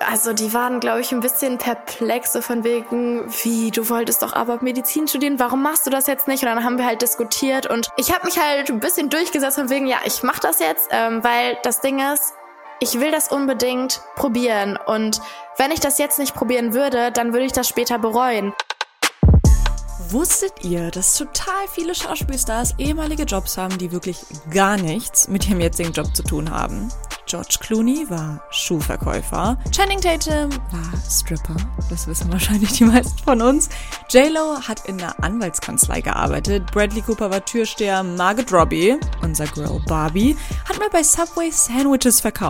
also die waren, glaube ich, ein bisschen perplex, so von wegen, wie, du wolltest doch aber Medizin studieren, warum machst du das jetzt nicht? Und dann haben wir halt diskutiert und ich habe mich halt ein bisschen durchgesetzt von wegen, ja, ich mach das jetzt, ähm, weil das Ding ist, ich will das unbedingt probieren und wenn ich das jetzt nicht probieren würde, dann würde ich das später bereuen. Wusstet ihr, dass total viele Schauspielstars ehemalige Jobs haben, die wirklich gar nichts mit ihrem jetzigen Job zu tun haben? George Clooney war Schuhverkäufer. Channing Tatum war Stripper. Das wissen wahrscheinlich die meisten von uns. J-Lo hat in einer Anwaltskanzlei gearbeitet. Bradley Cooper war Türsteher. Margaret Robbie, unser Girl Barbie, hat mal bei Subway Sandwiches verkauft.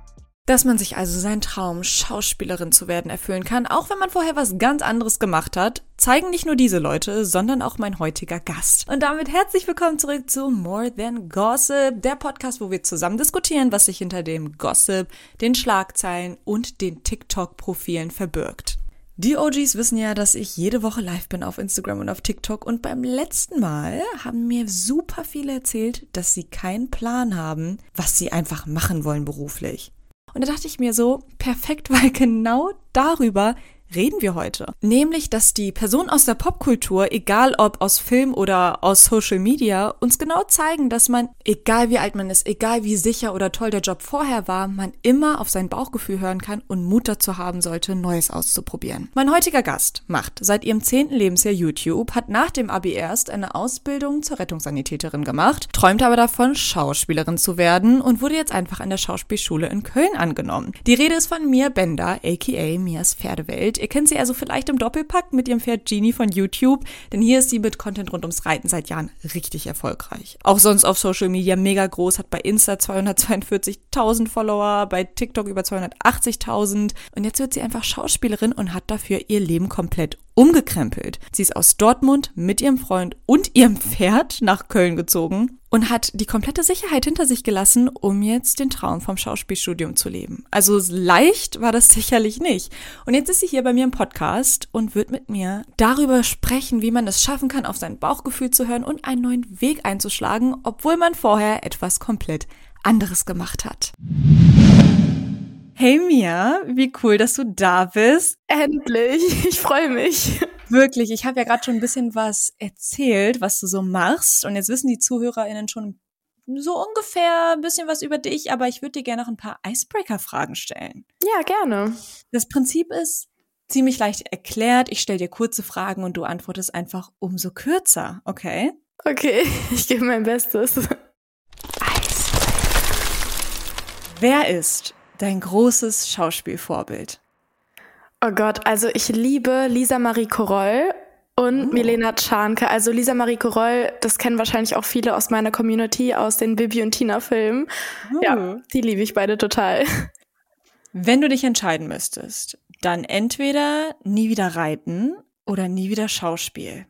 dass man sich also seinen Traum, Schauspielerin zu werden, erfüllen kann, auch wenn man vorher was ganz anderes gemacht hat, zeigen nicht nur diese Leute, sondern auch mein heutiger Gast. Und damit herzlich willkommen zurück zu More Than Gossip, der Podcast, wo wir zusammen diskutieren, was sich hinter dem Gossip, den Schlagzeilen und den TikTok-Profilen verbirgt. Die OGs wissen ja, dass ich jede Woche live bin auf Instagram und auf TikTok und beim letzten Mal haben mir super viele erzählt, dass sie keinen Plan haben, was sie einfach machen wollen beruflich. Und da dachte ich mir so, perfekt, weil genau darüber reden wir heute. Nämlich, dass die Personen aus der Popkultur, egal ob aus Film oder aus Social Media, uns genau zeigen, dass man, egal wie alt man ist, egal wie sicher oder toll der Job vorher war, man immer auf sein Bauchgefühl hören kann und Mut dazu haben sollte, Neues auszuprobieren. Mein heutiger Gast macht seit ihrem zehnten Lebensjahr YouTube, hat nach dem Abi erst eine Ausbildung zur Rettungssanitäterin gemacht, träumt aber davon, Schauspielerin zu werden und wurde jetzt einfach an der Schauspielschule in Köln angenommen. Die Rede ist von Mia Bender, aka Mias Pferdewelt. Ihr kennt sie also vielleicht im Doppelpack mit ihrem Pferd Genie von YouTube, denn hier ist sie mit Content rund ums Reiten seit Jahren richtig erfolgreich. Auch sonst auf Social Media mega groß, hat bei Insta 242.000 Follower, bei TikTok über 280.000 und jetzt wird sie einfach Schauspielerin und hat dafür ihr Leben komplett umgekrempelt. Sie ist aus Dortmund mit ihrem Freund und ihrem Pferd nach Köln gezogen und hat die komplette Sicherheit hinter sich gelassen, um jetzt den Traum vom Schauspielstudium zu leben. Also leicht war das sicherlich nicht. Und jetzt ist sie hier bei mir im Podcast und wird mit mir darüber sprechen, wie man es schaffen kann, auf sein Bauchgefühl zu hören und einen neuen Weg einzuschlagen, obwohl man vorher etwas komplett anderes gemacht hat. Hey Mia, wie cool, dass du da bist. Endlich, ich freue mich. Wirklich, ich habe ja gerade schon ein bisschen was erzählt, was du so machst. Und jetzt wissen die ZuhörerInnen schon so ungefähr ein bisschen was über dich, aber ich würde dir gerne noch ein paar Icebreaker-Fragen stellen. Ja, gerne. Das Prinzip ist ziemlich leicht erklärt. Ich stelle dir kurze Fragen und du antwortest einfach umso kürzer, okay? Okay, ich gebe mein Bestes. Wer ist dein großes Schauspielvorbild? Oh Gott, also ich liebe Lisa Marie Koroll und oh. Milena Czarnke. Also Lisa Marie Koroll, das kennen wahrscheinlich auch viele aus meiner Community, aus den Bibi und Tina Filmen. Oh. Ja, die liebe ich beide total. Wenn du dich entscheiden müsstest, dann entweder nie wieder reiten oder nie wieder Schauspiel.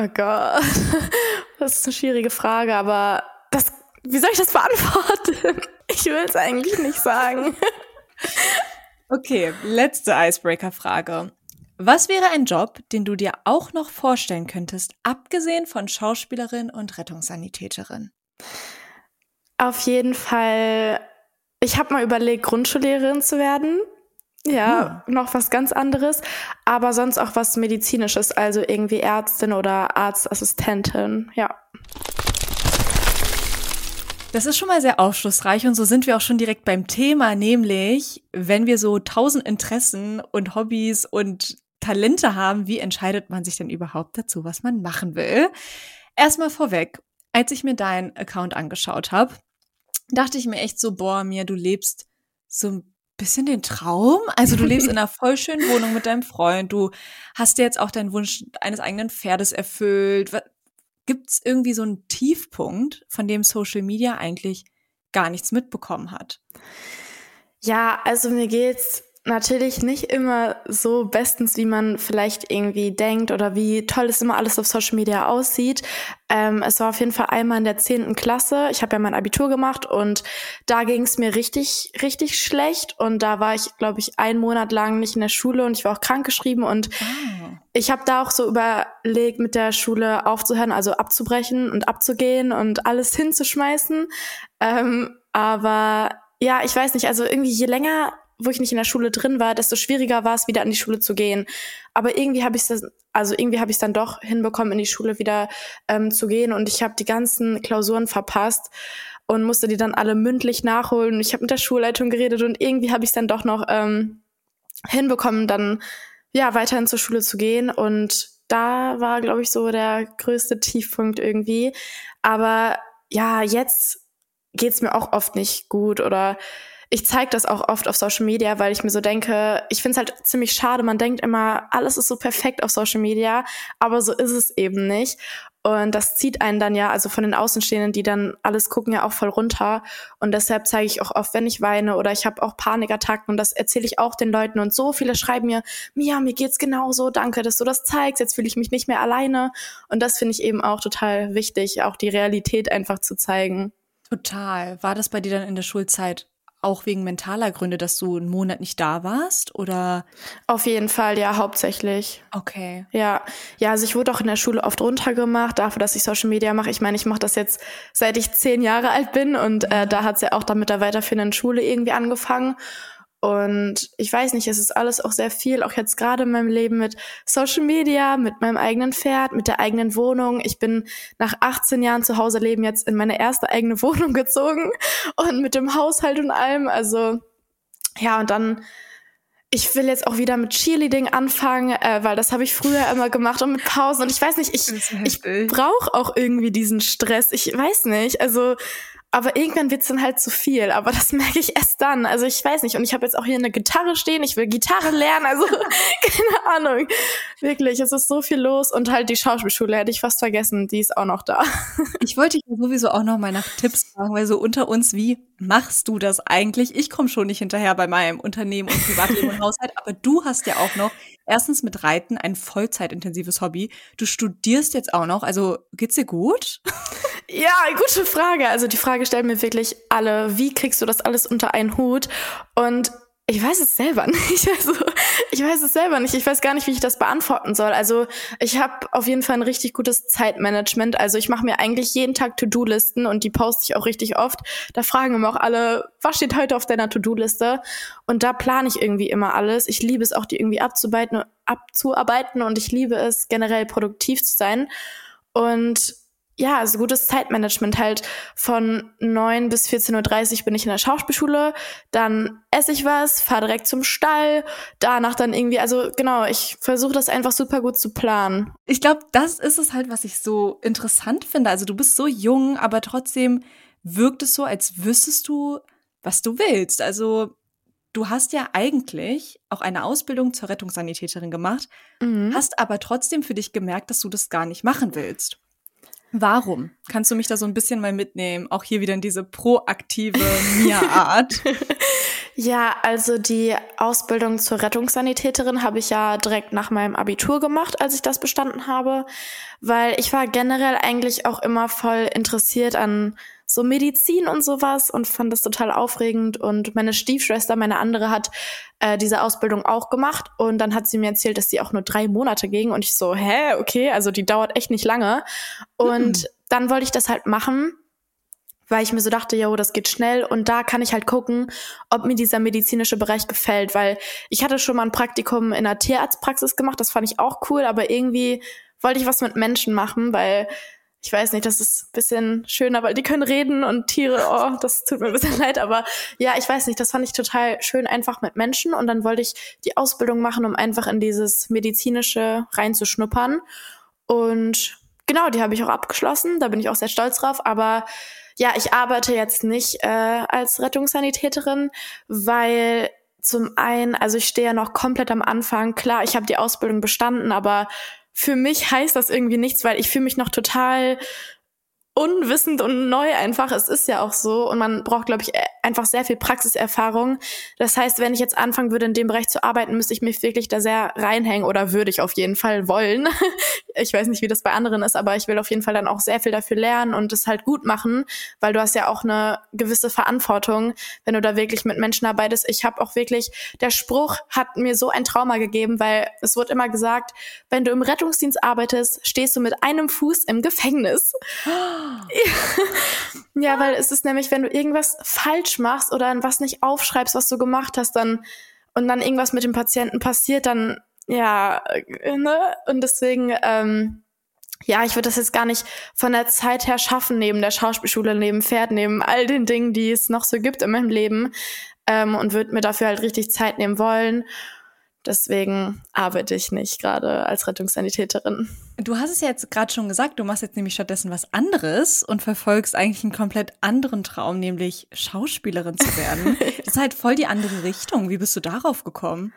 Oh Gott, das ist eine schwierige Frage, aber das, wie soll ich das beantworten? Ich will es eigentlich nicht sagen. Okay, letzte Icebreaker-Frage. Was wäre ein Job, den du dir auch noch vorstellen könntest, abgesehen von Schauspielerin und Rettungssanitäterin? Auf jeden Fall, ich habe mal überlegt, Grundschullehrerin zu werden. Ja, hm. noch was ganz anderes, aber sonst auch was medizinisches, also irgendwie Ärztin oder Arztassistentin, ja. Das ist schon mal sehr aufschlussreich und so sind wir auch schon direkt beim Thema, nämlich wenn wir so tausend Interessen und Hobbys und Talente haben, wie entscheidet man sich denn überhaupt dazu, was man machen will? Erstmal vorweg, als ich mir deinen Account angeschaut habe, dachte ich mir echt so, boah, mir, du lebst so ein bisschen den Traum. Also du lebst in einer voll schönen Wohnung mit deinem Freund, du hast dir jetzt auch deinen Wunsch eines eigenen Pferdes erfüllt gibt's irgendwie so einen Tiefpunkt, von dem Social Media eigentlich gar nichts mitbekommen hat? Ja, also mir geht's natürlich nicht immer so bestens, wie man vielleicht irgendwie denkt oder wie toll es immer alles auf Social Media aussieht. Ähm, es war auf jeden Fall einmal in der zehnten Klasse. Ich habe ja mein Abitur gemacht und da ging es mir richtig, richtig schlecht. Und da war ich, glaube ich, einen Monat lang nicht in der Schule und ich war auch krankgeschrieben. Und oh. ich habe da auch so überlegt, mit der Schule aufzuhören, also abzubrechen und abzugehen und alles hinzuschmeißen. Ähm, aber ja, ich weiß nicht, also irgendwie je länger wo ich nicht in der Schule drin war, desto schwieriger war es, wieder an die Schule zu gehen. Aber irgendwie habe ich es also irgendwie habe ich dann doch hinbekommen, in die Schule wieder ähm, zu gehen. Und ich habe die ganzen Klausuren verpasst und musste die dann alle mündlich nachholen. Ich habe mit der Schulleitung geredet und irgendwie habe ich es dann doch noch ähm, hinbekommen, dann ja weiterhin zur Schule zu gehen. Und da war, glaube ich, so der größte Tiefpunkt irgendwie. Aber ja, jetzt geht's mir auch oft nicht gut oder ich zeige das auch oft auf Social Media, weil ich mir so denke, ich finde es halt ziemlich schade. Man denkt immer, alles ist so perfekt auf Social Media, aber so ist es eben nicht. Und das zieht einen dann ja, also von den Außenstehenden, die dann alles gucken, ja auch voll runter. Und deshalb zeige ich auch oft, wenn ich weine oder ich habe auch Panikattacken und das erzähle ich auch den Leuten. Und so viele schreiben mir, Mia, mir geht's genauso, danke, dass du das zeigst, jetzt fühle ich mich nicht mehr alleine. Und das finde ich eben auch total wichtig, auch die Realität einfach zu zeigen. Total. War das bei dir dann in der Schulzeit auch wegen mentaler Gründe, dass du einen Monat nicht da warst? Oder? Auf jeden Fall, ja, hauptsächlich. Okay. Ja, ja, also ich wurde auch in der Schule oft runtergemacht, dafür, dass ich Social Media mache. Ich meine, ich mache das jetzt seit ich zehn Jahre alt bin und äh, da hat es ja auch dann mit der weiterführenden Schule irgendwie angefangen. Und ich weiß nicht, es ist alles auch sehr viel, auch jetzt gerade in meinem Leben mit Social Media, mit meinem eigenen Pferd, mit der eigenen Wohnung. Ich bin nach 18 Jahren zu Hause leben jetzt in meine erste eigene Wohnung gezogen und mit dem Haushalt und allem. Also ja, und dann ich will jetzt auch wieder mit Cheerleading anfangen, äh, weil das habe ich früher immer gemacht und mit Pausen. Und ich weiß nicht, ich, ich brauche auch irgendwie diesen Stress. Ich weiß nicht. Also aber irgendwann wird's dann halt zu viel. Aber das merke ich erst dann. Also ich weiß nicht. Und ich habe jetzt auch hier eine Gitarre stehen. Ich will Gitarre lernen. Also keine Ahnung. Wirklich, es ist so viel los. Und halt die Schauspielschule hätte ich fast vergessen. Die ist auch noch da. Ich wollte dich sowieso auch noch mal nach Tipps fragen, weil so unter uns, wie machst du das eigentlich? Ich komme schon nicht hinterher bei meinem Unternehmen und Privatleben und Haushalt. Aber du hast ja auch noch erstens mit Reiten ein vollzeitintensives Hobby. Du studierst jetzt auch noch. Also geht's dir gut? Ja, gute Frage. Also die Frage stellen mir wirklich alle, wie kriegst du das alles unter einen Hut? Und ich weiß es selber nicht. Also ich weiß es selber nicht. Ich weiß gar nicht, wie ich das beantworten soll. Also ich habe auf jeden Fall ein richtig gutes Zeitmanagement. Also ich mache mir eigentlich jeden Tag To-Do-Listen und die poste ich auch richtig oft. Da fragen immer auch alle, was steht heute auf deiner To-Do-Liste? Und da plane ich irgendwie immer alles. Ich liebe es auch, die irgendwie abzuarbeiten, abzuarbeiten und ich liebe es, generell produktiv zu sein. Und ja, also gutes Zeitmanagement halt von neun bis 14.30 Uhr bin ich in der Schauspielschule, dann esse ich was, fahre direkt zum Stall, danach dann irgendwie, also genau, ich versuche das einfach super gut zu planen. Ich glaube, das ist es halt, was ich so interessant finde. Also du bist so jung, aber trotzdem wirkt es so, als wüsstest du, was du willst. Also du hast ja eigentlich auch eine Ausbildung zur Rettungssanitäterin gemacht, mhm. hast aber trotzdem für dich gemerkt, dass du das gar nicht machen willst. Warum? Kannst du mich da so ein bisschen mal mitnehmen? Auch hier wieder in diese proaktive Mia-Art. ja, also die Ausbildung zur Rettungssanitäterin habe ich ja direkt nach meinem Abitur gemacht, als ich das bestanden habe, weil ich war generell eigentlich auch immer voll interessiert an so Medizin und sowas und fand das total aufregend. Und meine Stiefschwester, meine andere, hat äh, diese Ausbildung auch gemacht. Und dann hat sie mir erzählt, dass die auch nur drei Monate ging. Und ich so, hä, okay, also die dauert echt nicht lange. Und hm. dann wollte ich das halt machen weil ich mir so dachte, yo, das geht schnell. Und da kann ich halt gucken, ob mir dieser medizinische Bereich gefällt, weil ich hatte schon mal ein Praktikum in einer Tierarztpraxis gemacht, das fand ich auch cool, aber irgendwie wollte ich was mit Menschen machen, weil ich weiß nicht, das ist ein bisschen schöner, weil die können reden und Tiere, oh, das tut mir ein bisschen leid, aber ja, ich weiß nicht, das fand ich total schön einfach mit Menschen und dann wollte ich die Ausbildung machen, um einfach in dieses medizinische reinzuschnuppern und genau, die habe ich auch abgeschlossen, da bin ich auch sehr stolz drauf, aber ja, ich arbeite jetzt nicht äh, als Rettungssanitäterin, weil zum einen, also ich stehe ja noch komplett am Anfang. Klar, ich habe die Ausbildung bestanden, aber für mich heißt das irgendwie nichts, weil ich fühle mich noch total unwissend und neu einfach. Es ist ja auch so. Und man braucht, glaube ich, e- einfach sehr viel Praxiserfahrung. Das heißt, wenn ich jetzt anfangen würde, in dem Bereich zu arbeiten, müsste ich mich wirklich da sehr reinhängen oder würde ich auf jeden Fall wollen. ich weiß nicht, wie das bei anderen ist, aber ich will auf jeden Fall dann auch sehr viel dafür lernen und es halt gut machen, weil du hast ja auch eine gewisse Verantwortung, wenn du da wirklich mit Menschen arbeitest. Ich habe auch wirklich, der Spruch hat mir so ein Trauma gegeben, weil es wird immer gesagt, wenn du im Rettungsdienst arbeitest, stehst du mit einem Fuß im Gefängnis. ja, weil es ist nämlich, wenn du irgendwas falsch machst oder was nicht aufschreibst, was du gemacht hast, dann und dann irgendwas mit dem Patienten passiert, dann ja, äh, ne? Und deswegen, ähm, ja, ich würde das jetzt gar nicht von der Zeit her schaffen, neben der Schauspielschule, neben Pferd, neben all den Dingen, die es noch so gibt in meinem Leben. Ähm, und würde mir dafür halt richtig Zeit nehmen wollen. Deswegen arbeite ich nicht gerade als Rettungssanitäterin. Du hast es ja jetzt gerade schon gesagt, du machst jetzt nämlich stattdessen was anderes und verfolgst eigentlich einen komplett anderen Traum, nämlich Schauspielerin zu werden. das ist halt voll die andere Richtung. Wie bist du darauf gekommen?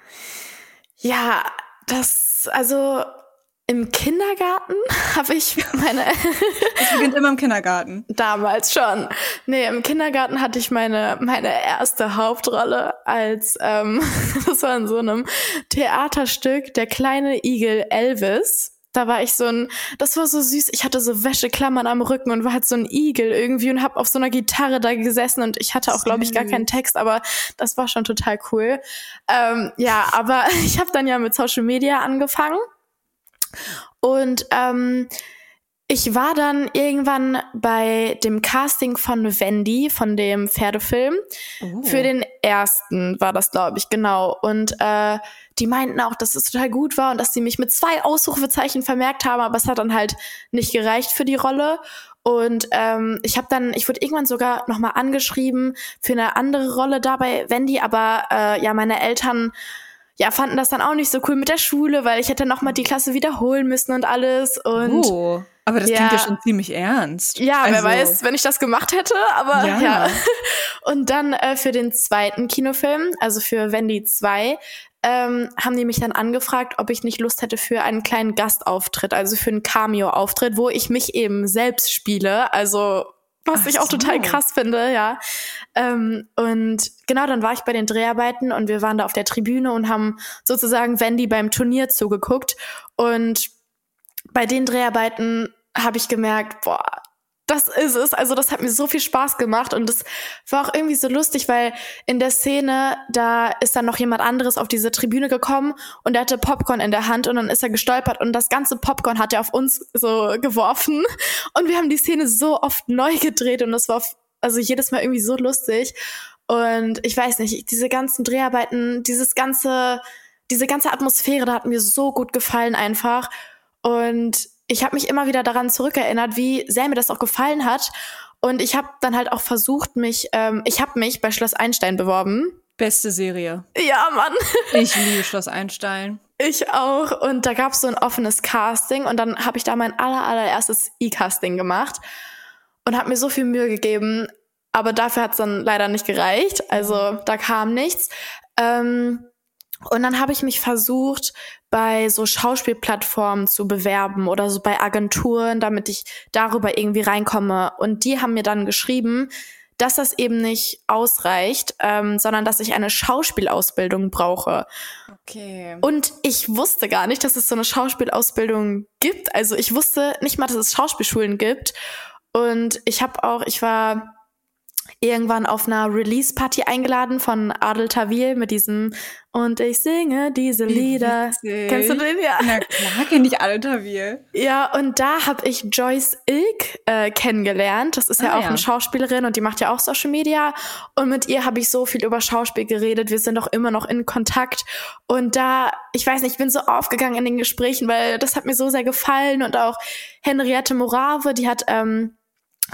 Ja, das, also im Kindergarten habe ich meine. Es beginnt immer im Kindergarten. Damals schon. Nee, im Kindergarten hatte ich meine, meine erste Hauptrolle als, ähm, das war in so einem Theaterstück, der kleine Igel Elvis. Da war ich so ein, das war so süß. Ich hatte so Wäscheklammern am Rücken und war halt so ein Igel irgendwie und hab auf so einer Gitarre da gesessen und ich hatte auch, glaube ich, gar keinen Text, aber das war schon total cool. Ähm, ja, aber ich habe dann ja mit Social Media angefangen und ähm, ich war dann irgendwann bei dem Casting von Wendy, von dem Pferdefilm. Oh. Für den ersten war das, glaube ich, genau. Und äh, die meinten auch, dass es total gut war und dass sie mich mit zwei Ausrufezeichen vermerkt haben, aber es hat dann halt nicht gereicht für die Rolle. Und ähm, ich habe dann, ich wurde irgendwann sogar nochmal angeschrieben für eine andere Rolle da bei Wendy, aber äh, ja, meine Eltern ja, fanden das dann auch nicht so cool mit der Schule, weil ich hätte noch mal die Klasse wiederholen müssen und alles. Und oh, aber das ja, klingt ja schon ziemlich ernst. Ja, also, wer weiß, wenn ich das gemacht hätte, aber ja. ja. Und dann äh, für den zweiten Kinofilm, also für Wendy 2, ähm, haben die mich dann angefragt, ob ich nicht Lust hätte für einen kleinen Gastauftritt, also für einen Cameo-Auftritt, wo ich mich eben selbst spiele. Also was Ach ich auch so. total krass finde, ja. Ähm, und genau, dann war ich bei den Dreharbeiten und wir waren da auf der Tribüne und haben sozusagen Wendy beim Turnier zugeguckt. Und bei den Dreharbeiten habe ich gemerkt, boah, das ist es. Also das hat mir so viel Spaß gemacht und das war auch irgendwie so lustig, weil in der Szene, da ist dann noch jemand anderes auf diese Tribüne gekommen und er hatte Popcorn in der Hand und dann ist er gestolpert und das ganze Popcorn hat er auf uns so geworfen und wir haben die Szene so oft neu gedreht und das war also jedes Mal irgendwie so lustig und ich weiß nicht, diese ganzen Dreharbeiten, dieses ganze, diese ganze Atmosphäre, da hat mir so gut gefallen einfach und ich habe mich immer wieder daran zurückerinnert, wie sehr mir das auch gefallen hat. Und ich habe dann halt auch versucht, mich, ähm, ich habe mich bei Schloss Einstein beworben. Beste Serie. Ja, Mann. Ich liebe Schloss Einstein. Ich auch. Und da gab es so ein offenes Casting und dann habe ich da mein aller, allererstes E-Casting gemacht und habe mir so viel Mühe gegeben. Aber dafür hat es dann leider nicht gereicht. Also da kam nichts. Ähm, und dann habe ich mich versucht, bei so Schauspielplattformen zu bewerben oder so bei Agenturen, damit ich darüber irgendwie reinkomme. Und die haben mir dann geschrieben, dass das eben nicht ausreicht, ähm, sondern dass ich eine Schauspielausbildung brauche. Okay. Und ich wusste gar nicht, dass es so eine Schauspielausbildung gibt. Also ich wusste nicht mal, dass es Schauspielschulen gibt. Und ich habe auch, ich war irgendwann auf einer Release-Party eingeladen von Adel Tawil mit diesem Und ich singe diese Lieder. Kennst du den? Ja. Na klar kenne ich Adel Tawil. Ja, und da habe ich Joyce Ilk äh, kennengelernt. Das ist ja ah, auch ja. eine Schauspielerin und die macht ja auch Social Media. Und mit ihr habe ich so viel über Schauspiel geredet. Wir sind auch immer noch in Kontakt. Und da, ich weiß nicht, ich bin so aufgegangen in den Gesprächen, weil das hat mir so sehr gefallen. Und auch Henriette Morave, die hat... Ähm,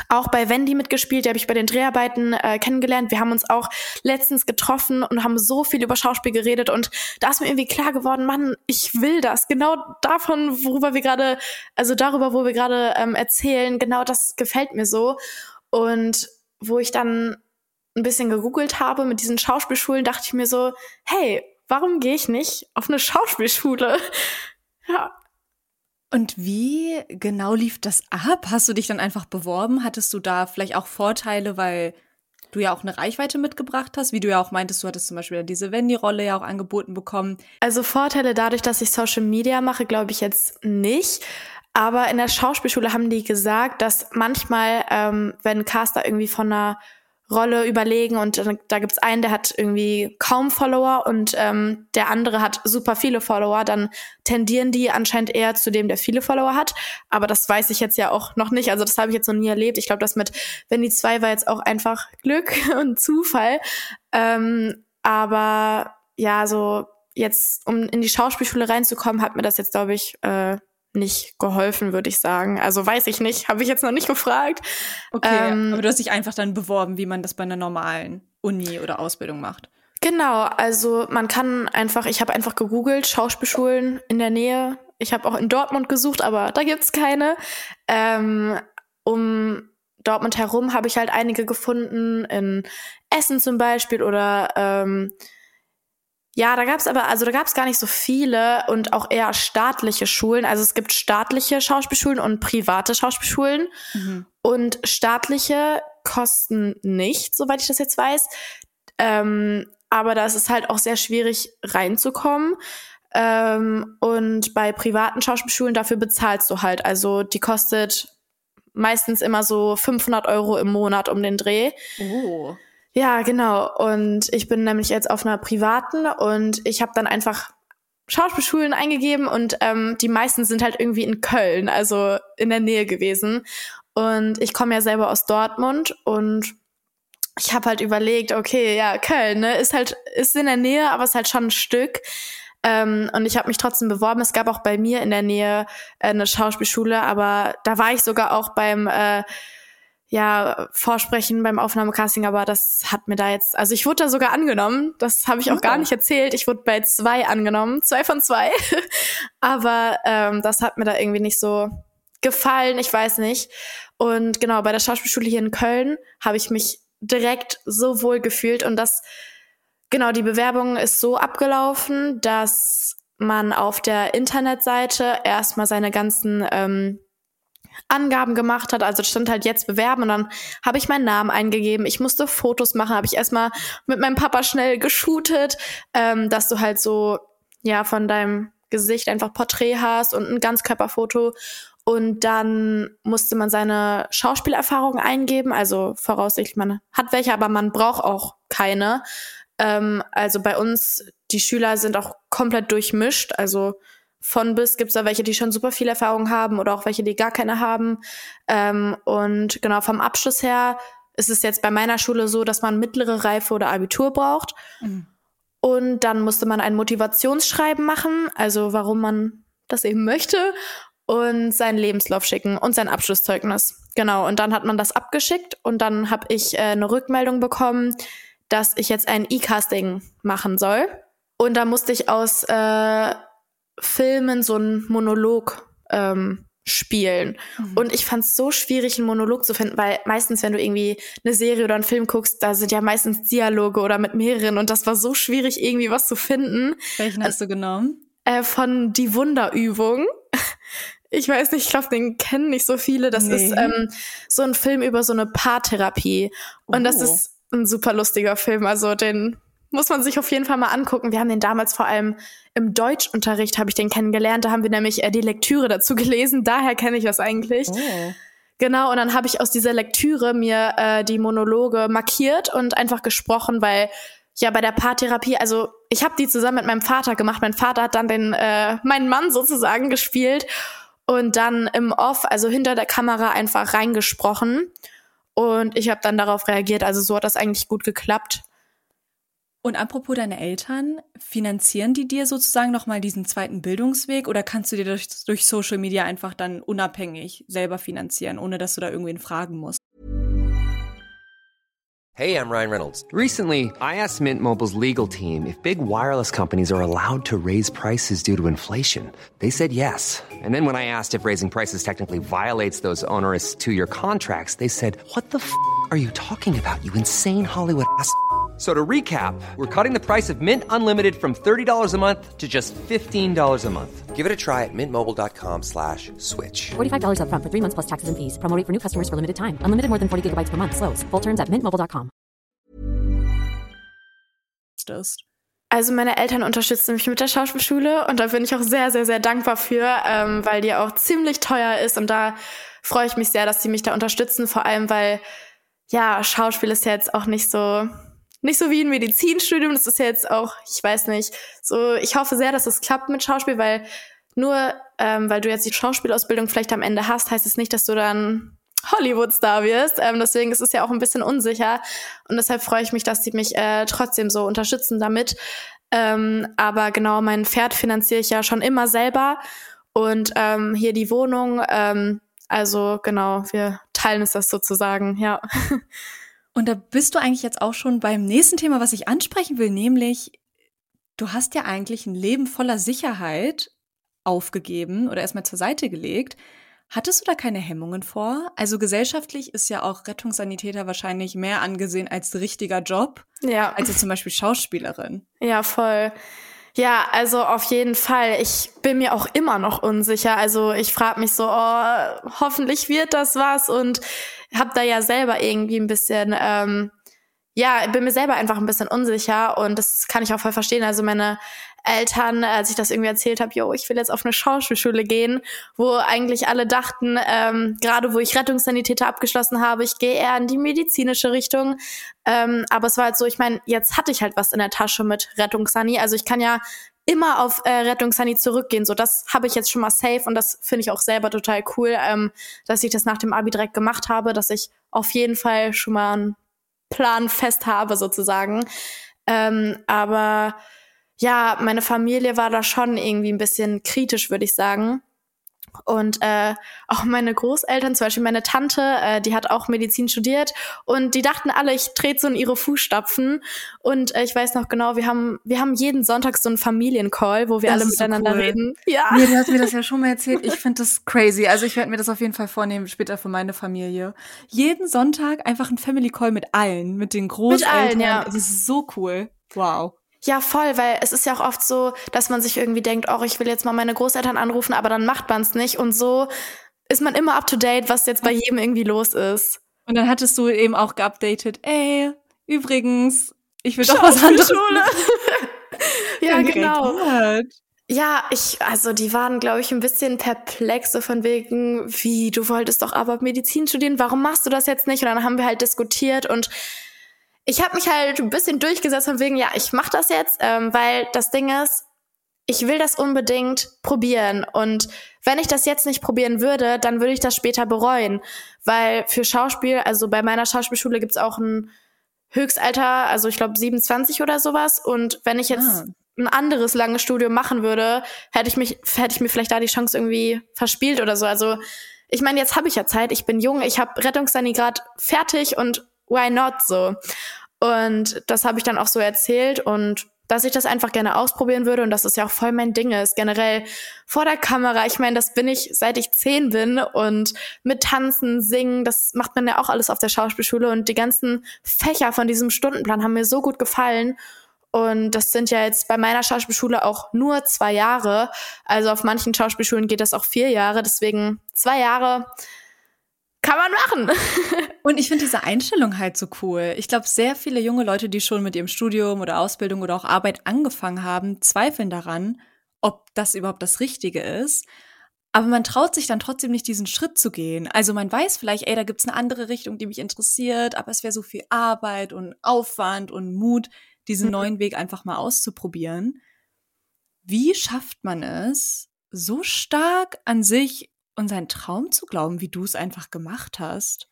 auch bei Wendy mitgespielt, die habe ich bei den Dreharbeiten äh, kennengelernt. Wir haben uns auch letztens getroffen und haben so viel über Schauspiel geredet und da ist mir irgendwie klar geworden, Mann, ich will das. Genau davon, worüber wir gerade, also darüber, wo wir gerade ähm, erzählen, genau das gefällt mir so. Und wo ich dann ein bisschen gegoogelt habe mit diesen Schauspielschulen, dachte ich mir so, hey, warum gehe ich nicht auf eine Schauspielschule? Ja, Und wie genau lief das ab? Hast du dich dann einfach beworben? Hattest du da vielleicht auch Vorteile, weil du ja auch eine Reichweite mitgebracht hast, wie du ja auch meintest, du hattest zum Beispiel diese Wendy-Rolle ja auch angeboten bekommen. Also Vorteile dadurch, dass ich Social Media mache, glaube ich jetzt nicht. Aber in der Schauspielschule haben die gesagt, dass manchmal, ähm, wenn Caster irgendwie von einer Rolle überlegen und äh, da gibt's einen, der hat irgendwie kaum Follower und ähm, der andere hat super viele Follower, dann tendieren die anscheinend eher zu dem, der viele Follower hat. Aber das weiß ich jetzt ja auch noch nicht. Also das habe ich jetzt noch nie erlebt. Ich glaube, das mit wenn die zwei war jetzt auch einfach Glück und Zufall. Ähm, aber ja, so jetzt, um in die Schauspielschule reinzukommen, hat mir das jetzt, glaube ich, äh, nicht geholfen, würde ich sagen. Also weiß ich nicht, habe ich jetzt noch nicht gefragt. Okay, ähm, aber du hast dich einfach dann beworben, wie man das bei einer normalen Uni oder Ausbildung macht. Genau, also man kann einfach, ich habe einfach gegoogelt, Schauspielschulen in der Nähe. Ich habe auch in Dortmund gesucht, aber da gibt's keine. Ähm, um Dortmund herum habe ich halt einige gefunden, in Essen zum Beispiel oder ähm, ja, da gab's aber, also da gab's gar nicht so viele und auch eher staatliche Schulen. Also es gibt staatliche Schauspielschulen und private Schauspielschulen. Mhm. Und staatliche kosten nicht, soweit ich das jetzt weiß. Ähm, aber da ist es halt auch sehr schwierig reinzukommen. Ähm, und bei privaten Schauspielschulen dafür bezahlst du halt. Also die kostet meistens immer so 500 Euro im Monat um den Dreh. Oh. Ja, genau. Und ich bin nämlich jetzt auf einer privaten und ich habe dann einfach Schauspielschulen eingegeben und ähm, die meisten sind halt irgendwie in Köln, also in der Nähe gewesen. Und ich komme ja selber aus Dortmund und ich habe halt überlegt, okay, ja, Köln, ne, ist halt, ist in der Nähe, aber ist halt schon ein Stück. Ähm, und ich habe mich trotzdem beworben. Es gab auch bei mir in der Nähe äh, eine Schauspielschule, aber da war ich sogar auch beim äh, ja, vorsprechen beim Aufnahmecasting, aber das hat mir da jetzt, also ich wurde da sogar angenommen, das habe ich auch oh. gar nicht erzählt. Ich wurde bei zwei angenommen, zwei von zwei. aber ähm, das hat mir da irgendwie nicht so gefallen, ich weiß nicht. Und genau, bei der Schauspielschule hier in Köln habe ich mich direkt so wohl gefühlt und das, genau, die Bewerbung ist so abgelaufen, dass man auf der Internetseite erstmal seine ganzen ähm, Angaben gemacht hat. Also stand halt jetzt bewerben und dann habe ich meinen Namen eingegeben. Ich musste Fotos machen, habe ich erstmal mit meinem Papa schnell geshootet, ähm, dass du halt so ja von deinem Gesicht einfach Porträt hast und ein Ganzkörperfoto. Und dann musste man seine Schauspielerfahrung eingeben. Also voraussichtlich, man hat welche, aber man braucht auch keine. Ähm, also bei uns, die Schüler sind auch komplett durchmischt. Also von bis gibt's da welche, die schon super viel Erfahrung haben oder auch welche, die gar keine haben. Ähm, und genau vom Abschluss her ist es jetzt bei meiner Schule so, dass man mittlere Reife oder Abitur braucht. Mhm. Und dann musste man ein Motivationsschreiben machen, also warum man das eben möchte und seinen Lebenslauf schicken und sein Abschlusszeugnis. Genau, und dann hat man das abgeschickt und dann habe ich äh, eine Rückmeldung bekommen, dass ich jetzt ein E-Casting machen soll. Und da musste ich aus äh, Filmen so einen Monolog ähm, spielen. Mhm. Und ich fand es so schwierig, einen Monolog zu finden, weil meistens, wenn du irgendwie eine Serie oder einen Film guckst, da sind ja meistens Dialoge oder mit mehreren und das war so schwierig, irgendwie was zu finden. Welchen hast du genommen? Äh, von Die Wunderübung. Ich weiß nicht, ich glaube, den kennen nicht so viele. Das nee. ist ähm, so ein Film über so eine Paartherapie. Und oh. das ist ein super lustiger Film. Also den muss man sich auf jeden Fall mal angucken. Wir haben den damals vor allem im Deutschunterricht habe ich den kennengelernt. Da haben wir nämlich äh, die Lektüre dazu gelesen. Daher kenne ich das eigentlich. Oh. Genau, und dann habe ich aus dieser Lektüre mir äh, die Monologe markiert und einfach gesprochen, weil ja bei der Paartherapie, also ich habe die zusammen mit meinem Vater gemacht. Mein Vater hat dann den äh, meinen Mann sozusagen gespielt und dann im Off, also hinter der Kamera einfach reingesprochen und ich habe dann darauf reagiert. Also so hat das eigentlich gut geklappt. Und apropos deine Eltern, finanzieren die dir sozusagen nochmal diesen zweiten Bildungsweg oder kannst du dir durch, durch Social Media einfach dann unabhängig selber finanzieren, ohne dass du da irgendwen fragen musst? Hey, I'm Ryan Reynolds. Recently, I asked Mint Mobile's legal team if big wireless companies are allowed to raise prices due to inflation. They said yes. And then when I asked if raising prices technically violates those onerous two-year contracts, they said, what the f*** are you talking about, you insane Hollywood ass?" So to recap, we're cutting the price of Mint Unlimited from $30 a month to just $15 a month. Give it a try at mintmobile.com slash switch. $45 upfront for three months plus taxes and fees. Promo rate for new customers for limited time. Unlimited more than 40 gigabytes per month. Slows. Full terms at mintmobile.com. Also meine Eltern unterstützen mich mit der Schauspielschule und da bin ich auch sehr, sehr, sehr dankbar für, ähm, weil die auch ziemlich teuer ist und da freue ich mich sehr, dass die mich da unterstützen, vor allem weil ja, Schauspiel ist jetzt auch nicht so nicht so wie ein Medizinstudium. Das ist jetzt auch, ich weiß nicht, so, ich hoffe sehr, dass es klappt mit Schauspiel, weil nur ähm, weil du jetzt die Schauspielausbildung vielleicht am Ende hast, heißt es nicht, dass du dann Hollywood-Star wirst. Ähm, deswegen ist es ja auch ein bisschen unsicher. Und deshalb freue ich mich, dass die mich äh, trotzdem so unterstützen damit. Ähm, aber genau, mein Pferd finanziere ich ja schon immer selber. Und ähm, hier die Wohnung, ähm, also genau, wir teilen uns das sozusagen, ja. Und da bist du eigentlich jetzt auch schon beim nächsten Thema, was ich ansprechen will, nämlich du hast ja eigentlich ein Leben voller Sicherheit aufgegeben oder erstmal zur Seite gelegt. Hattest du da keine Hemmungen vor? Also gesellschaftlich ist ja auch Rettungssanitäter wahrscheinlich mehr angesehen als richtiger Job. Ja. Als zum Beispiel Schauspielerin. Ja, voll. Ja, also auf jeden Fall. Ich bin mir auch immer noch unsicher. Also ich frage mich so, oh, hoffentlich wird das was und habe da ja selber irgendwie ein bisschen, ähm, ja, bin mir selber einfach ein bisschen unsicher und das kann ich auch voll verstehen. Also meine Eltern, als ich das irgendwie erzählt habe, yo, ich will jetzt auf eine Schauspielschule gehen, wo eigentlich alle dachten, ähm, gerade wo ich Rettungssanitäter abgeschlossen habe, ich gehe eher in die medizinische Richtung. Ähm, aber es war halt so, ich meine, jetzt hatte ich halt was in der Tasche mit Rettungssani. Also ich kann ja immer auf äh, Rettungssani zurückgehen. So, das habe ich jetzt schon mal safe und das finde ich auch selber total cool, ähm, dass ich das nach dem Abi direkt gemacht habe, dass ich auf jeden Fall schon mal einen Plan fest habe sozusagen. Ähm, aber ja, meine Familie war da schon irgendwie ein bisschen kritisch, würde ich sagen. Und äh, auch meine Großeltern, zum Beispiel meine Tante, äh, die hat auch Medizin studiert und die dachten alle, ich trete so in ihre Fußstapfen. Und äh, ich weiß noch genau, wir haben, wir haben jeden Sonntag so einen Familiencall, wo wir Das alle ist so miteinander cool. reden. Ja. Nee, du hast mir das ja schon mal erzählt. Ich finde das crazy. Also ich werde mir das auf jeden Fall vornehmen, später für meine Familie. Jeden Sonntag einfach ein Family Call mit allen, mit den Großeltern. allen, ja. Das ist so cool. Wow. Ja, voll, weil es ist ja auch oft so, dass man sich irgendwie denkt, oh, ich will jetzt mal meine Großeltern anrufen, aber dann macht man es nicht. Und so ist man immer up to date, was jetzt bei jedem irgendwie los ist. Und dann hattest du eben auch geupdatet, ey, übrigens, ich will doch was anderes. Ja, genau. reagiert. Ja, ich, also die waren, glaube ich, ein bisschen perplex, so von wegen, wie, du wolltest doch aber Medizin studieren, warum machst du das jetzt nicht? Und dann haben wir halt diskutiert und ich habe mich halt ein bisschen durchgesetzt von wegen, ja, ich mach das jetzt, ähm, weil das Ding ist, ich will das unbedingt probieren. Und wenn ich das jetzt nicht probieren würde, dann würde ich das später bereuen. Weil für Schauspiel, also bei meiner Schauspielschule gibt's auch ein Höchstalter, also ich glaube 27 oder sowas. Und wenn ich jetzt Ah. ein anderes langes Studium machen würde, hätte ich mich, hätte ich mir vielleicht da die Chance irgendwie verspielt oder so. Also ich meine, jetzt habe ich ja Zeit, ich bin jung, ich habe Rettungssani fertig und why not so? Und das habe ich dann auch so erzählt und dass ich das einfach gerne ausprobieren würde und dass es ja auch voll mein Ding ist. Generell vor der Kamera, ich meine, das bin ich seit ich zehn bin und mit Tanzen, Singen, das macht man ja auch alles auf der Schauspielschule und die ganzen Fächer von diesem Stundenplan haben mir so gut gefallen. Und das sind ja jetzt bei meiner Schauspielschule auch nur zwei Jahre. Also auf manchen Schauspielschulen geht das auch vier Jahre. Deswegen zwei Jahre kann man machen. Und ich finde diese Einstellung halt so cool. Ich glaube, sehr viele junge Leute, die schon mit ihrem Studium oder Ausbildung oder auch Arbeit angefangen haben, zweifeln daran, ob das überhaupt das Richtige ist. Aber man traut sich dann trotzdem nicht, diesen Schritt zu gehen. Also man weiß vielleicht, ey, da gibt's eine andere Richtung, die mich interessiert, aber es wäre so viel Arbeit und Aufwand und Mut, diesen Mhm. neuen Weg einfach mal auszuprobieren. Wie schafft man es, so stark an sich und seinen Traum zu glauben, wie du es einfach gemacht hast?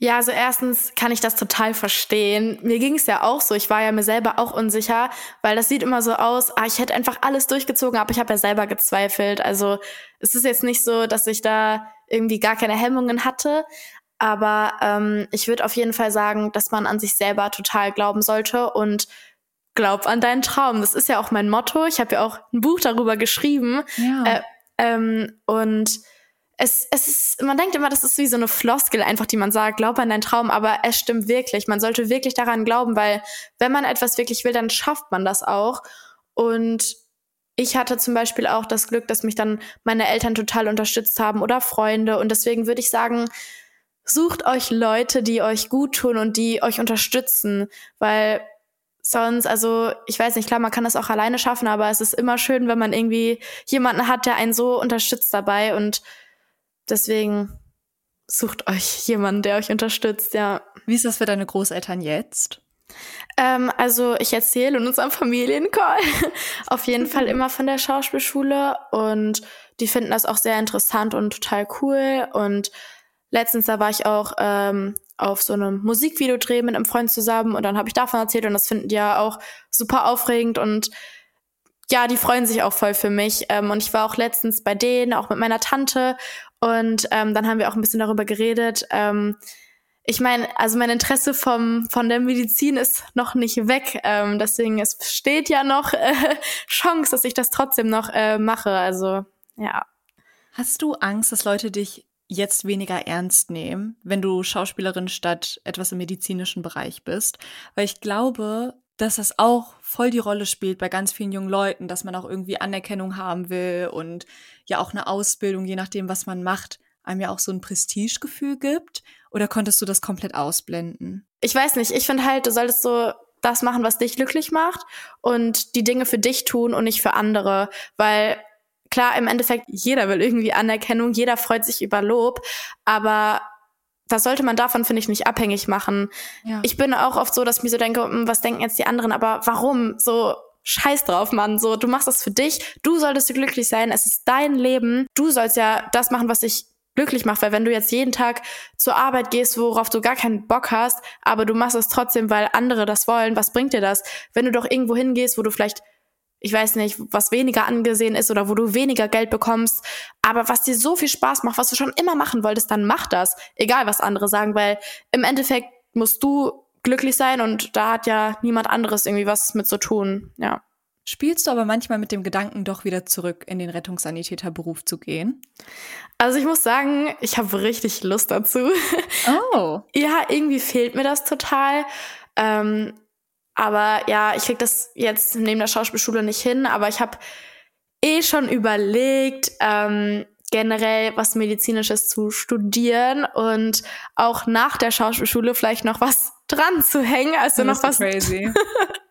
Ja, also erstens kann ich das total verstehen. Mir ging es ja auch so. Ich war ja mir selber auch unsicher, weil das sieht immer so aus, ah, ich hätte einfach alles durchgezogen, aber ich habe ja selber gezweifelt. Also es ist jetzt nicht so, dass ich da irgendwie gar keine Hemmungen hatte. Aber ähm, ich würde auf jeden Fall sagen, dass man an sich selber total glauben sollte und glaub an deinen Traum. Das ist ja auch mein Motto. Ich habe ja auch ein Buch darüber geschrieben. Ja. Äh, ähm, und es, es ist, man denkt immer, das ist wie so eine Floskel einfach, die man sagt, glaub an deinen Traum, aber es stimmt wirklich. Man sollte wirklich daran glauben, weil wenn man etwas wirklich will, dann schafft man das auch. Und ich hatte zum Beispiel auch das Glück, dass mich dann meine Eltern total unterstützt haben oder Freunde. Und deswegen würde ich sagen, sucht euch Leute, die euch gut tun und die euch unterstützen, weil sonst, also ich weiß nicht, klar, man kann das auch alleine schaffen, aber es ist immer schön, wenn man irgendwie jemanden hat, der einen so unterstützt dabei und Deswegen sucht euch jemanden, der euch unterstützt, ja. Wie ist das für deine Großeltern jetzt? Ähm, also ich erzähle in unserem Familiencall auf jeden Fall immer von der Schauspielschule und die finden das auch sehr interessant und total cool. Und letztens da war ich auch ähm, auf so einem Musikvideodreh mit einem Freund zusammen und dann habe ich davon erzählt und das finden die ja auch super aufregend und ja, die freuen sich auch voll für mich. Ähm, und ich war auch letztens bei denen, auch mit meiner Tante. Und ähm, dann haben wir auch ein bisschen darüber geredet. Ähm, ich meine, also mein Interesse vom, von der Medizin ist noch nicht weg. Ähm, deswegen, es steht ja noch äh, Chance, dass ich das trotzdem noch äh, mache. Also, ja. Hast du Angst, dass Leute dich jetzt weniger ernst nehmen, wenn du Schauspielerin statt etwas im medizinischen Bereich bist? Weil ich glaube, dass das auch voll die Rolle spielt bei ganz vielen jungen Leuten, dass man auch irgendwie Anerkennung haben will und ja auch eine Ausbildung, je nachdem, was man macht, einem ja auch so ein Prestigegefühl gibt? Oder konntest du das komplett ausblenden? Ich weiß nicht. Ich finde halt, du solltest so das machen, was dich glücklich macht und die Dinge für dich tun und nicht für andere, weil klar, im Endeffekt, jeder will irgendwie Anerkennung, jeder freut sich über Lob, aber das sollte man davon, finde ich, nicht abhängig machen. Ja. Ich bin auch oft so, dass ich mir so denke, hm, was denken jetzt die anderen, aber warum? So, scheiß drauf, Mann. So, du machst das für dich. Du solltest glücklich sein. Es ist dein Leben. Du sollst ja das machen, was dich glücklich macht, weil wenn du jetzt jeden Tag zur Arbeit gehst, worauf du gar keinen Bock hast, aber du machst es trotzdem, weil andere das wollen, was bringt dir das? Wenn du doch irgendwo hingehst, wo du vielleicht ich weiß nicht, was weniger angesehen ist oder wo du weniger Geld bekommst, aber was dir so viel Spaß macht, was du schon immer machen wolltest, dann mach das, egal was andere sagen, weil im Endeffekt musst du glücklich sein und da hat ja niemand anderes irgendwie was mit zu tun, ja. Spielst du aber manchmal mit dem Gedanken, doch wieder zurück in den Rettungssanitäterberuf zu gehen? Also ich muss sagen, ich habe richtig Lust dazu. Oh. ja, irgendwie fehlt mir das total. Ähm, aber ja, ich krieg das jetzt neben der Schauspielschule nicht hin, aber ich habe eh schon überlegt, ähm, generell was Medizinisches zu studieren und auch nach der Schauspielschule vielleicht noch was dran zu hängen, also noch was. Crazy.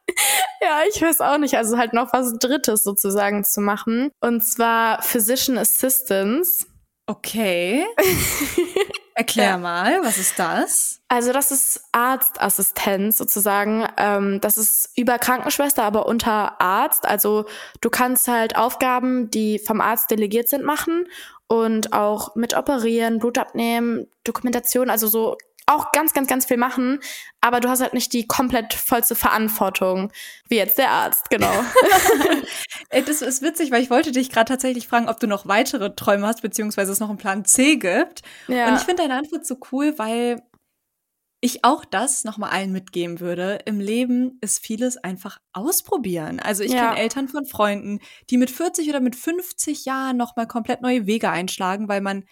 ja, ich weiß auch nicht, also halt noch was Drittes sozusagen zu machen. Und zwar Physician Assistance. Okay. Erklär ja. mal, was ist das? Also das ist Arztassistenz sozusagen. Ähm, das ist über Krankenschwester, aber unter Arzt. Also du kannst halt Aufgaben, die vom Arzt delegiert sind, machen und auch mit operieren, Blut abnehmen, Dokumentation, also so auch ganz, ganz, ganz viel machen, aber du hast halt nicht die komplett vollste Verantwortung, wie jetzt der Arzt, genau. das ist witzig, weil ich wollte dich gerade tatsächlich fragen, ob du noch weitere Träume hast, beziehungsweise es noch einen Plan C gibt. Ja. Und ich finde deine Antwort so cool, weil ich auch das nochmal allen mitgeben würde. Im Leben ist vieles einfach ausprobieren. Also ich ja. kenne Eltern von Freunden, die mit 40 oder mit 50 Jahren nochmal komplett neue Wege einschlagen, weil man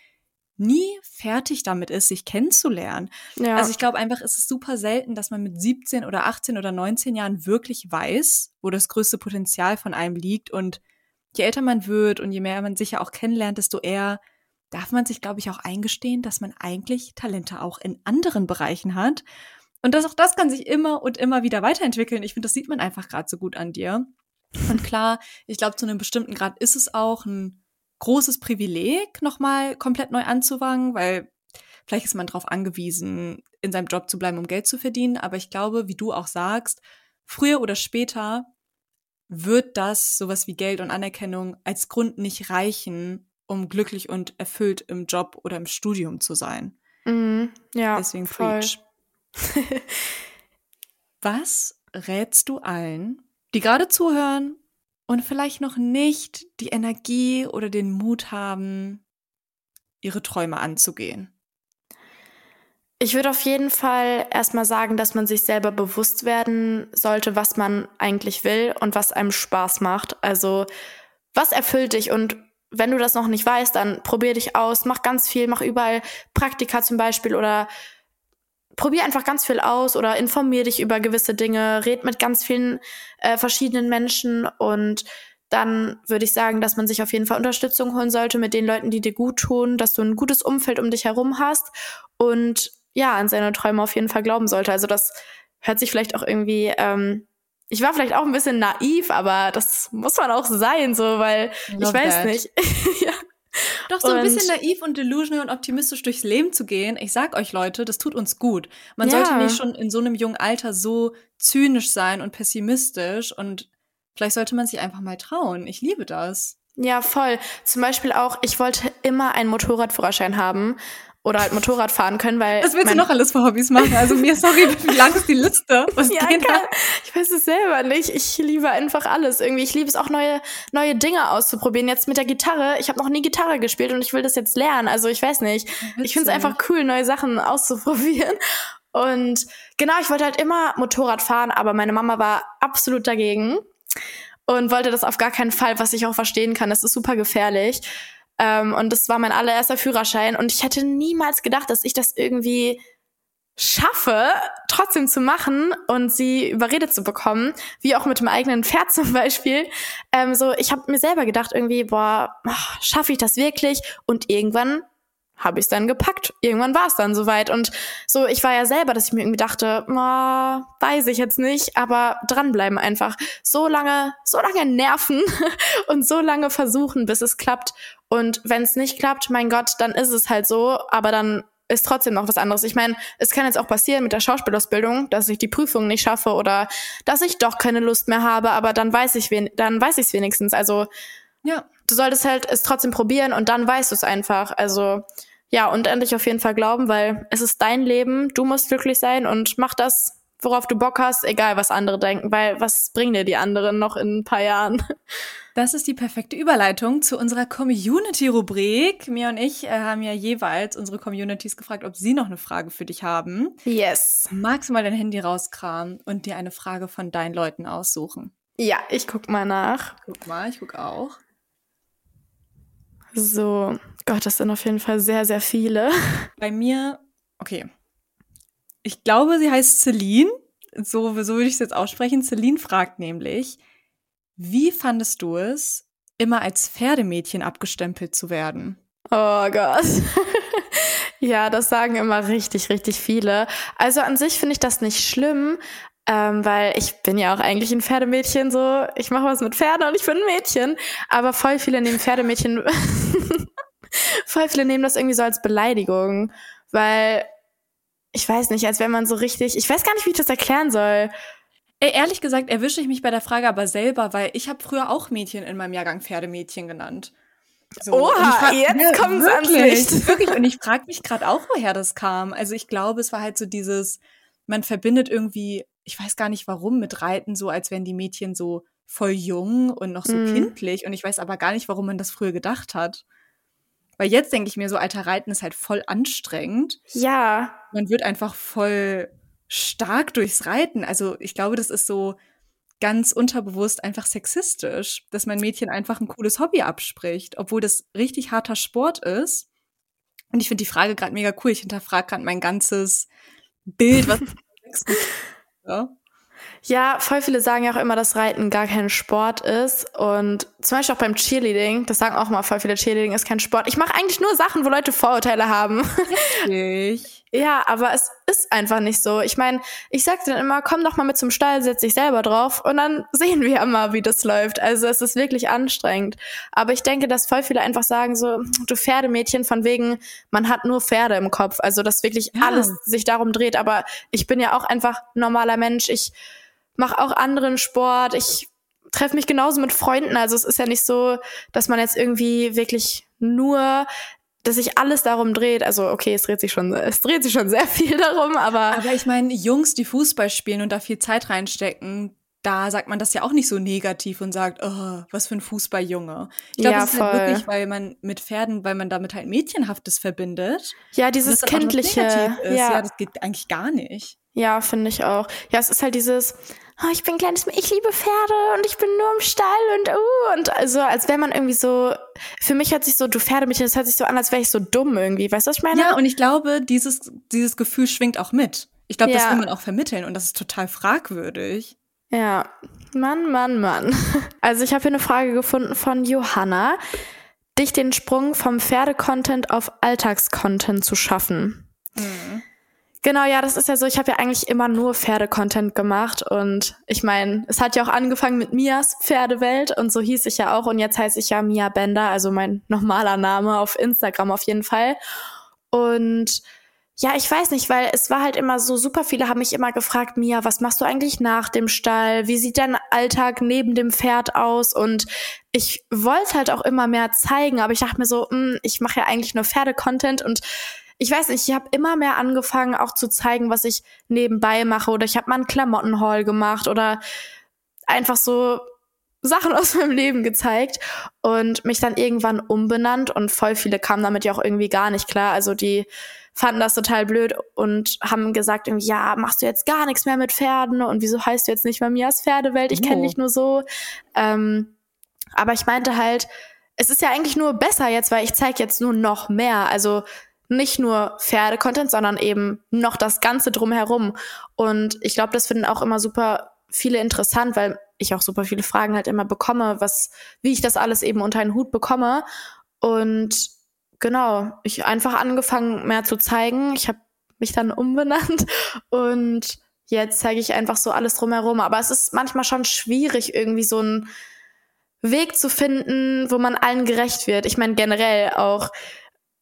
nie fertig damit ist, sich kennenzulernen. Ja. Also ich glaube einfach, es ist super selten, dass man mit 17 oder 18 oder 19 Jahren wirklich weiß, wo das größte Potenzial von einem liegt. Und je älter man wird und je mehr man sich ja auch kennenlernt, desto eher darf man sich, glaube ich, auch eingestehen, dass man eigentlich Talente auch in anderen Bereichen hat. Und das, auch das kann sich immer und immer wieder weiterentwickeln. Ich finde, das sieht man einfach gerade so gut an dir. Und klar, ich glaube, zu einem bestimmten Grad ist es auch ein großes Privileg, nochmal komplett neu anzufangen, weil vielleicht ist man darauf angewiesen, in seinem Job zu bleiben, um Geld zu verdienen. Aber ich glaube, wie du auch sagst, früher oder später wird das, sowas wie Geld und Anerkennung, als Grund nicht reichen, um glücklich und erfüllt im Job oder im Studium zu sein. Mhm, ja. Deswegen voll. preach. Was rätst du allen, die gerade zuhören und vielleicht noch nicht die Energie oder den Mut haben, ihre Träume anzugehen? Ich würde auf jeden Fall erstmal sagen, dass man sich selber bewusst werden sollte, was man eigentlich will und was einem Spaß macht. Also, was erfüllt dich und wenn du das noch nicht weißt, dann probier dich aus, mach ganz viel, mach überall Praktika zum Beispiel oder probier einfach ganz viel aus oder informier dich über gewisse Dinge, red mit ganz vielen äh, verschiedenen Menschen und dann würde ich sagen, dass man sich auf jeden Fall Unterstützung holen sollte mit den Leuten, die dir gut tun, dass du ein gutes Umfeld um dich herum hast und ja, an seine Träume auf jeden Fall glauben sollte. Also das hört sich vielleicht auch irgendwie, ähm, ich war vielleicht auch ein bisschen naiv, aber das muss man auch sein, so, weil Love ich weiß that. nicht. ja. Doch so ein bisschen naiv und delusional und optimistisch durchs Leben zu gehen. Ich sag euch Leute, das tut uns gut. Man ja. sollte nicht schon in so einem jungen Alter so zynisch sein und pessimistisch und vielleicht sollte man sich einfach mal trauen. Ich liebe das. Ja, voll. Zum Beispiel auch, ich wollte immer einen Motorradführerschein haben oder halt Motorrad fahren können, weil. Was willst du noch alles für Hobbys machen? Also mir, sorry, wie lang ist die Liste? Was ja, kann, ich weiß es selber nicht. Ich liebe einfach alles irgendwie. Ich liebe es auch neue, neue Dinge auszuprobieren. Jetzt mit der Gitarre. Ich habe noch nie Gitarre gespielt und ich will das jetzt lernen. Also ich weiß nicht. Witzig. Ich finde es einfach cool, neue Sachen auszuprobieren. Und genau, ich wollte halt immer Motorrad fahren, aber meine Mama war absolut dagegen und wollte das auf gar keinen Fall, was ich auch verstehen kann. Das ist super gefährlich. Ähm, und das war mein allererster Führerschein. Und ich hätte niemals gedacht, dass ich das irgendwie schaffe, trotzdem zu machen und sie überredet zu bekommen, wie auch mit dem eigenen Pferd zum Beispiel. Ähm, so, ich habe mir selber gedacht, irgendwie, boah, schaffe ich das wirklich? Und irgendwann habe ich es dann gepackt. Irgendwann war es dann soweit. Und so, ich war ja selber, dass ich mir irgendwie dachte, oh, weiß ich jetzt nicht, aber dranbleiben einfach. So lange, so lange nerven und so lange versuchen, bis es klappt. Und wenn es nicht klappt, mein Gott, dann ist es halt so, aber dann ist trotzdem noch was anderes. Ich meine, es kann jetzt auch passieren mit der Schauspielausbildung, dass ich die Prüfung nicht schaffe oder dass ich doch keine Lust mehr habe, aber dann weiß ich dann weiß ich es wenigstens. Also ja, du solltest halt es trotzdem probieren und dann weißt du es einfach. Also ja, und endlich auf jeden Fall glauben, weil es ist dein Leben, du musst glücklich sein und mach das, worauf du Bock hast, egal was andere denken, weil was bringen dir die anderen noch in ein paar Jahren? Das ist die perfekte Überleitung zu unserer Community-Rubrik. Mir und ich äh, haben ja jeweils unsere Communities gefragt, ob sie noch eine Frage für dich haben. Yes. Magst du mal dein Handy rauskramen und dir eine Frage von deinen Leuten aussuchen? Ja, ich guck mal nach. Guck mal, ich guck auch. So, Gott, das sind auf jeden Fall sehr, sehr viele. Bei mir, okay. Ich glaube, sie heißt Celine. So, so würde ich es jetzt aussprechen. Celine fragt nämlich, wie fandest du es, immer als Pferdemädchen abgestempelt zu werden? Oh Gott. ja, das sagen immer richtig, richtig viele. Also an sich finde ich das nicht schlimm, ähm, weil ich bin ja auch eigentlich ein Pferdemädchen, so ich mache was mit Pferden und ich bin ein Mädchen. Aber voll viele nehmen Pferdemädchen, voll viele nehmen das irgendwie so als Beleidigung, weil ich weiß nicht, als wenn man so richtig, ich weiß gar nicht, wie ich das erklären soll. Ey, ehrlich gesagt erwische ich mich bei der Frage aber selber, weil ich habe früher auch Mädchen in meinem Jahrgang Pferdemädchen genannt. So, Oha, jetzt ja, kommt es ans Licht. Wirklich, und ich frage mich gerade auch, woher das kam. Also ich glaube, es war halt so dieses, man verbindet irgendwie, ich weiß gar nicht warum, mit Reiten so, als wären die Mädchen so voll jung und noch so mm. kindlich. Und ich weiß aber gar nicht, warum man das früher gedacht hat. Weil jetzt denke ich mir so, alter Reiten ist halt voll anstrengend. Ja. Man wird einfach voll stark durchs Reiten. Also ich glaube, das ist so ganz unterbewusst einfach sexistisch, dass mein Mädchen einfach ein cooles Hobby abspricht, obwohl das richtig harter Sport ist. Und ich finde die Frage gerade mega cool. Ich hinterfrage gerade mein ganzes Bild, was ja. Ja, voll viele sagen ja auch immer, dass Reiten gar kein Sport ist. Und zum Beispiel auch beim Cheerleading, das sagen auch immer voll viele, Cheerleading ist kein Sport. Ich mache eigentlich nur Sachen, wo Leute Vorurteile haben. Richtig. Ja, aber es ist einfach nicht so. Ich meine, ich sag dann immer, komm doch mal mit zum Stall, setz dich selber drauf und dann sehen wir immer, wie das läuft. Also es ist wirklich anstrengend. Aber ich denke, dass voll viele einfach sagen so, du Pferdemädchen von wegen, man hat nur Pferde im Kopf. Also dass wirklich ja. alles sich darum dreht. Aber ich bin ja auch einfach normaler Mensch. Ich mache auch anderen Sport. Ich treffe mich genauso mit Freunden. Also es ist ja nicht so, dass man jetzt irgendwie wirklich nur dass sich alles darum dreht. Also okay, es dreht sich schon, es dreht sich schon sehr viel darum, aber. Aber ich meine, Jungs, die Fußball spielen und da viel Zeit reinstecken, da sagt man das ja auch nicht so negativ und sagt, oh, was für ein Fußballjunge. Ich glaube, ja, das ist halt wirklich, weil man mit Pferden, weil man damit halt Mädchenhaftes verbindet. Ja, dieses kindliche. Ja. ja, das geht eigentlich gar nicht. Ja, finde ich auch. Ja, es ist halt dieses, oh, ich bin ein kleines, ich liebe Pferde und ich bin nur im Stall und uh, und also als wäre man irgendwie so, für mich hört sich so, du Pferdemädchen, das hört sich so an, als wäre ich so dumm irgendwie, weißt du, was ich meine? Ja, und ich glaube, dieses, dieses Gefühl schwingt auch mit. Ich glaube, Ja. das will man auch vermitteln und das ist total fragwürdig. Ja, Mann, Mann, Mann. Also ich habe hier eine Frage gefunden von Johanna, dich den Sprung vom Pferdecontent auf Alltagscontent zu schaffen. Genau, ja, das ist ja so, ich habe ja eigentlich immer nur Pferdecontent gemacht und ich meine, es hat ja auch angefangen mit Mias Pferdewelt und so hieß ich ja auch und jetzt heiße ich ja Mia Bender, also mein normaler Name auf Instagram auf jeden Fall. Und ja, ich weiß nicht, weil es war halt immer so, super viele haben mich immer gefragt, Mia, was machst du eigentlich nach dem Stall? Wie sieht dein Alltag neben dem Pferd aus? Und ich wollte halt auch immer mehr zeigen, aber ich dachte mir so, mh, ich mache ja eigentlich nur Pferde-Content und ich weiß nicht, ich habe immer mehr angefangen, auch zu zeigen, was ich nebenbei mache. Oder ich habe mal einen Klamottenhaul gemacht oder einfach so Sachen aus meinem Leben gezeigt und mich dann irgendwann umbenannt und voll viele kamen damit ja auch irgendwie gar nicht klar. Also die fanden das total blöd und haben gesagt, irgendwie, ja, machst du jetzt gar nichts mehr mit Pferden und wieso heißt du jetzt nicht mehr Mias Pferdewelt? Ich kenne Oh. dich nur so. Ähm, aber ich meinte halt, es ist ja eigentlich nur besser jetzt, weil ich zeige jetzt nur noch mehr. Also nicht nur Pferde-Content, sondern eben noch das Ganze drumherum. Und ich glaube, das finden auch immer super viele interessant, weil ich auch super viele Fragen halt immer bekomme, was, wie ich das alles eben unter einen Hut bekomme. Und genau, ich einfach angefangen mehr zu zeigen. Ich habe mich dann umbenannt und jetzt zeige ich einfach so alles drumherum. Aber es ist manchmal schon schwierig, irgendwie so einen Weg zu finden, wo man allen gerecht wird. Ich meine generell auch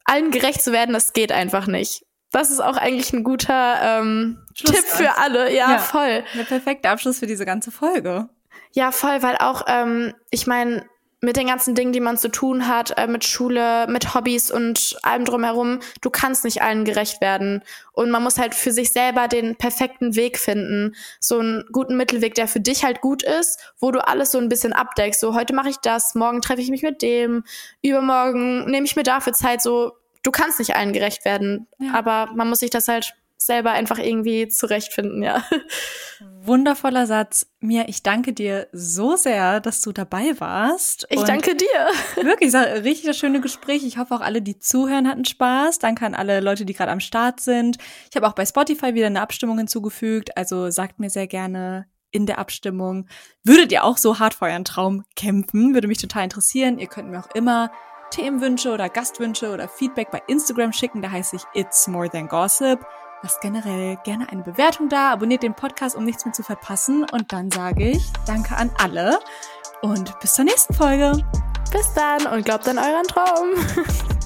allen gerecht zu werden, das geht einfach nicht. Das ist auch eigentlich ein guter ähm, Tipp für alle. Ja, Ja. voll. Der perfekte Abschluss für diese ganze Folge. Ja, voll, weil auch, ähm, ich meine, mit den ganzen Dingen, die man zu tun hat, äh, mit Schule, mit Hobbys und allem drumherum, du kannst nicht allen gerecht werden. Und man muss halt für sich selber den perfekten Weg finden. So einen guten Mittelweg, der für dich halt gut ist, wo du alles so ein bisschen abdeckst. So, heute mache ich das, morgen treffe ich mich mit dem, übermorgen nehme ich mir dafür Zeit. So, du kannst nicht allen gerecht werden. Ja. Aber man muss sich das halt selber einfach irgendwie zurechtfinden, ja. Wundervoller Satz. Mia, ich danke dir so sehr, dass du dabei warst. Ich danke dir. Wirklich, richtig das schöne Gespräch. Ich hoffe auch alle, die zuhören, hatten Spaß. Danke an alle Leute, die gerade am Start sind. Ich habe auch bei Spotify wieder eine Abstimmung hinzugefügt. Also sagt mir sehr gerne in der Abstimmung, würdet ihr auch so hart für euren Traum kämpfen? Würde mich total interessieren. Ihr könnt mir auch immer Themenwünsche oder Gastwünsche oder Feedback bei Instagram schicken. Da heiße ich It's More Than Gossip. Lasst generell gerne eine Bewertung da, abonniert den Podcast, um nichts mehr zu verpassen. Und dann sage ich Danke an alle und bis zur nächsten Folge. Bis dann und glaubt an euren Traum.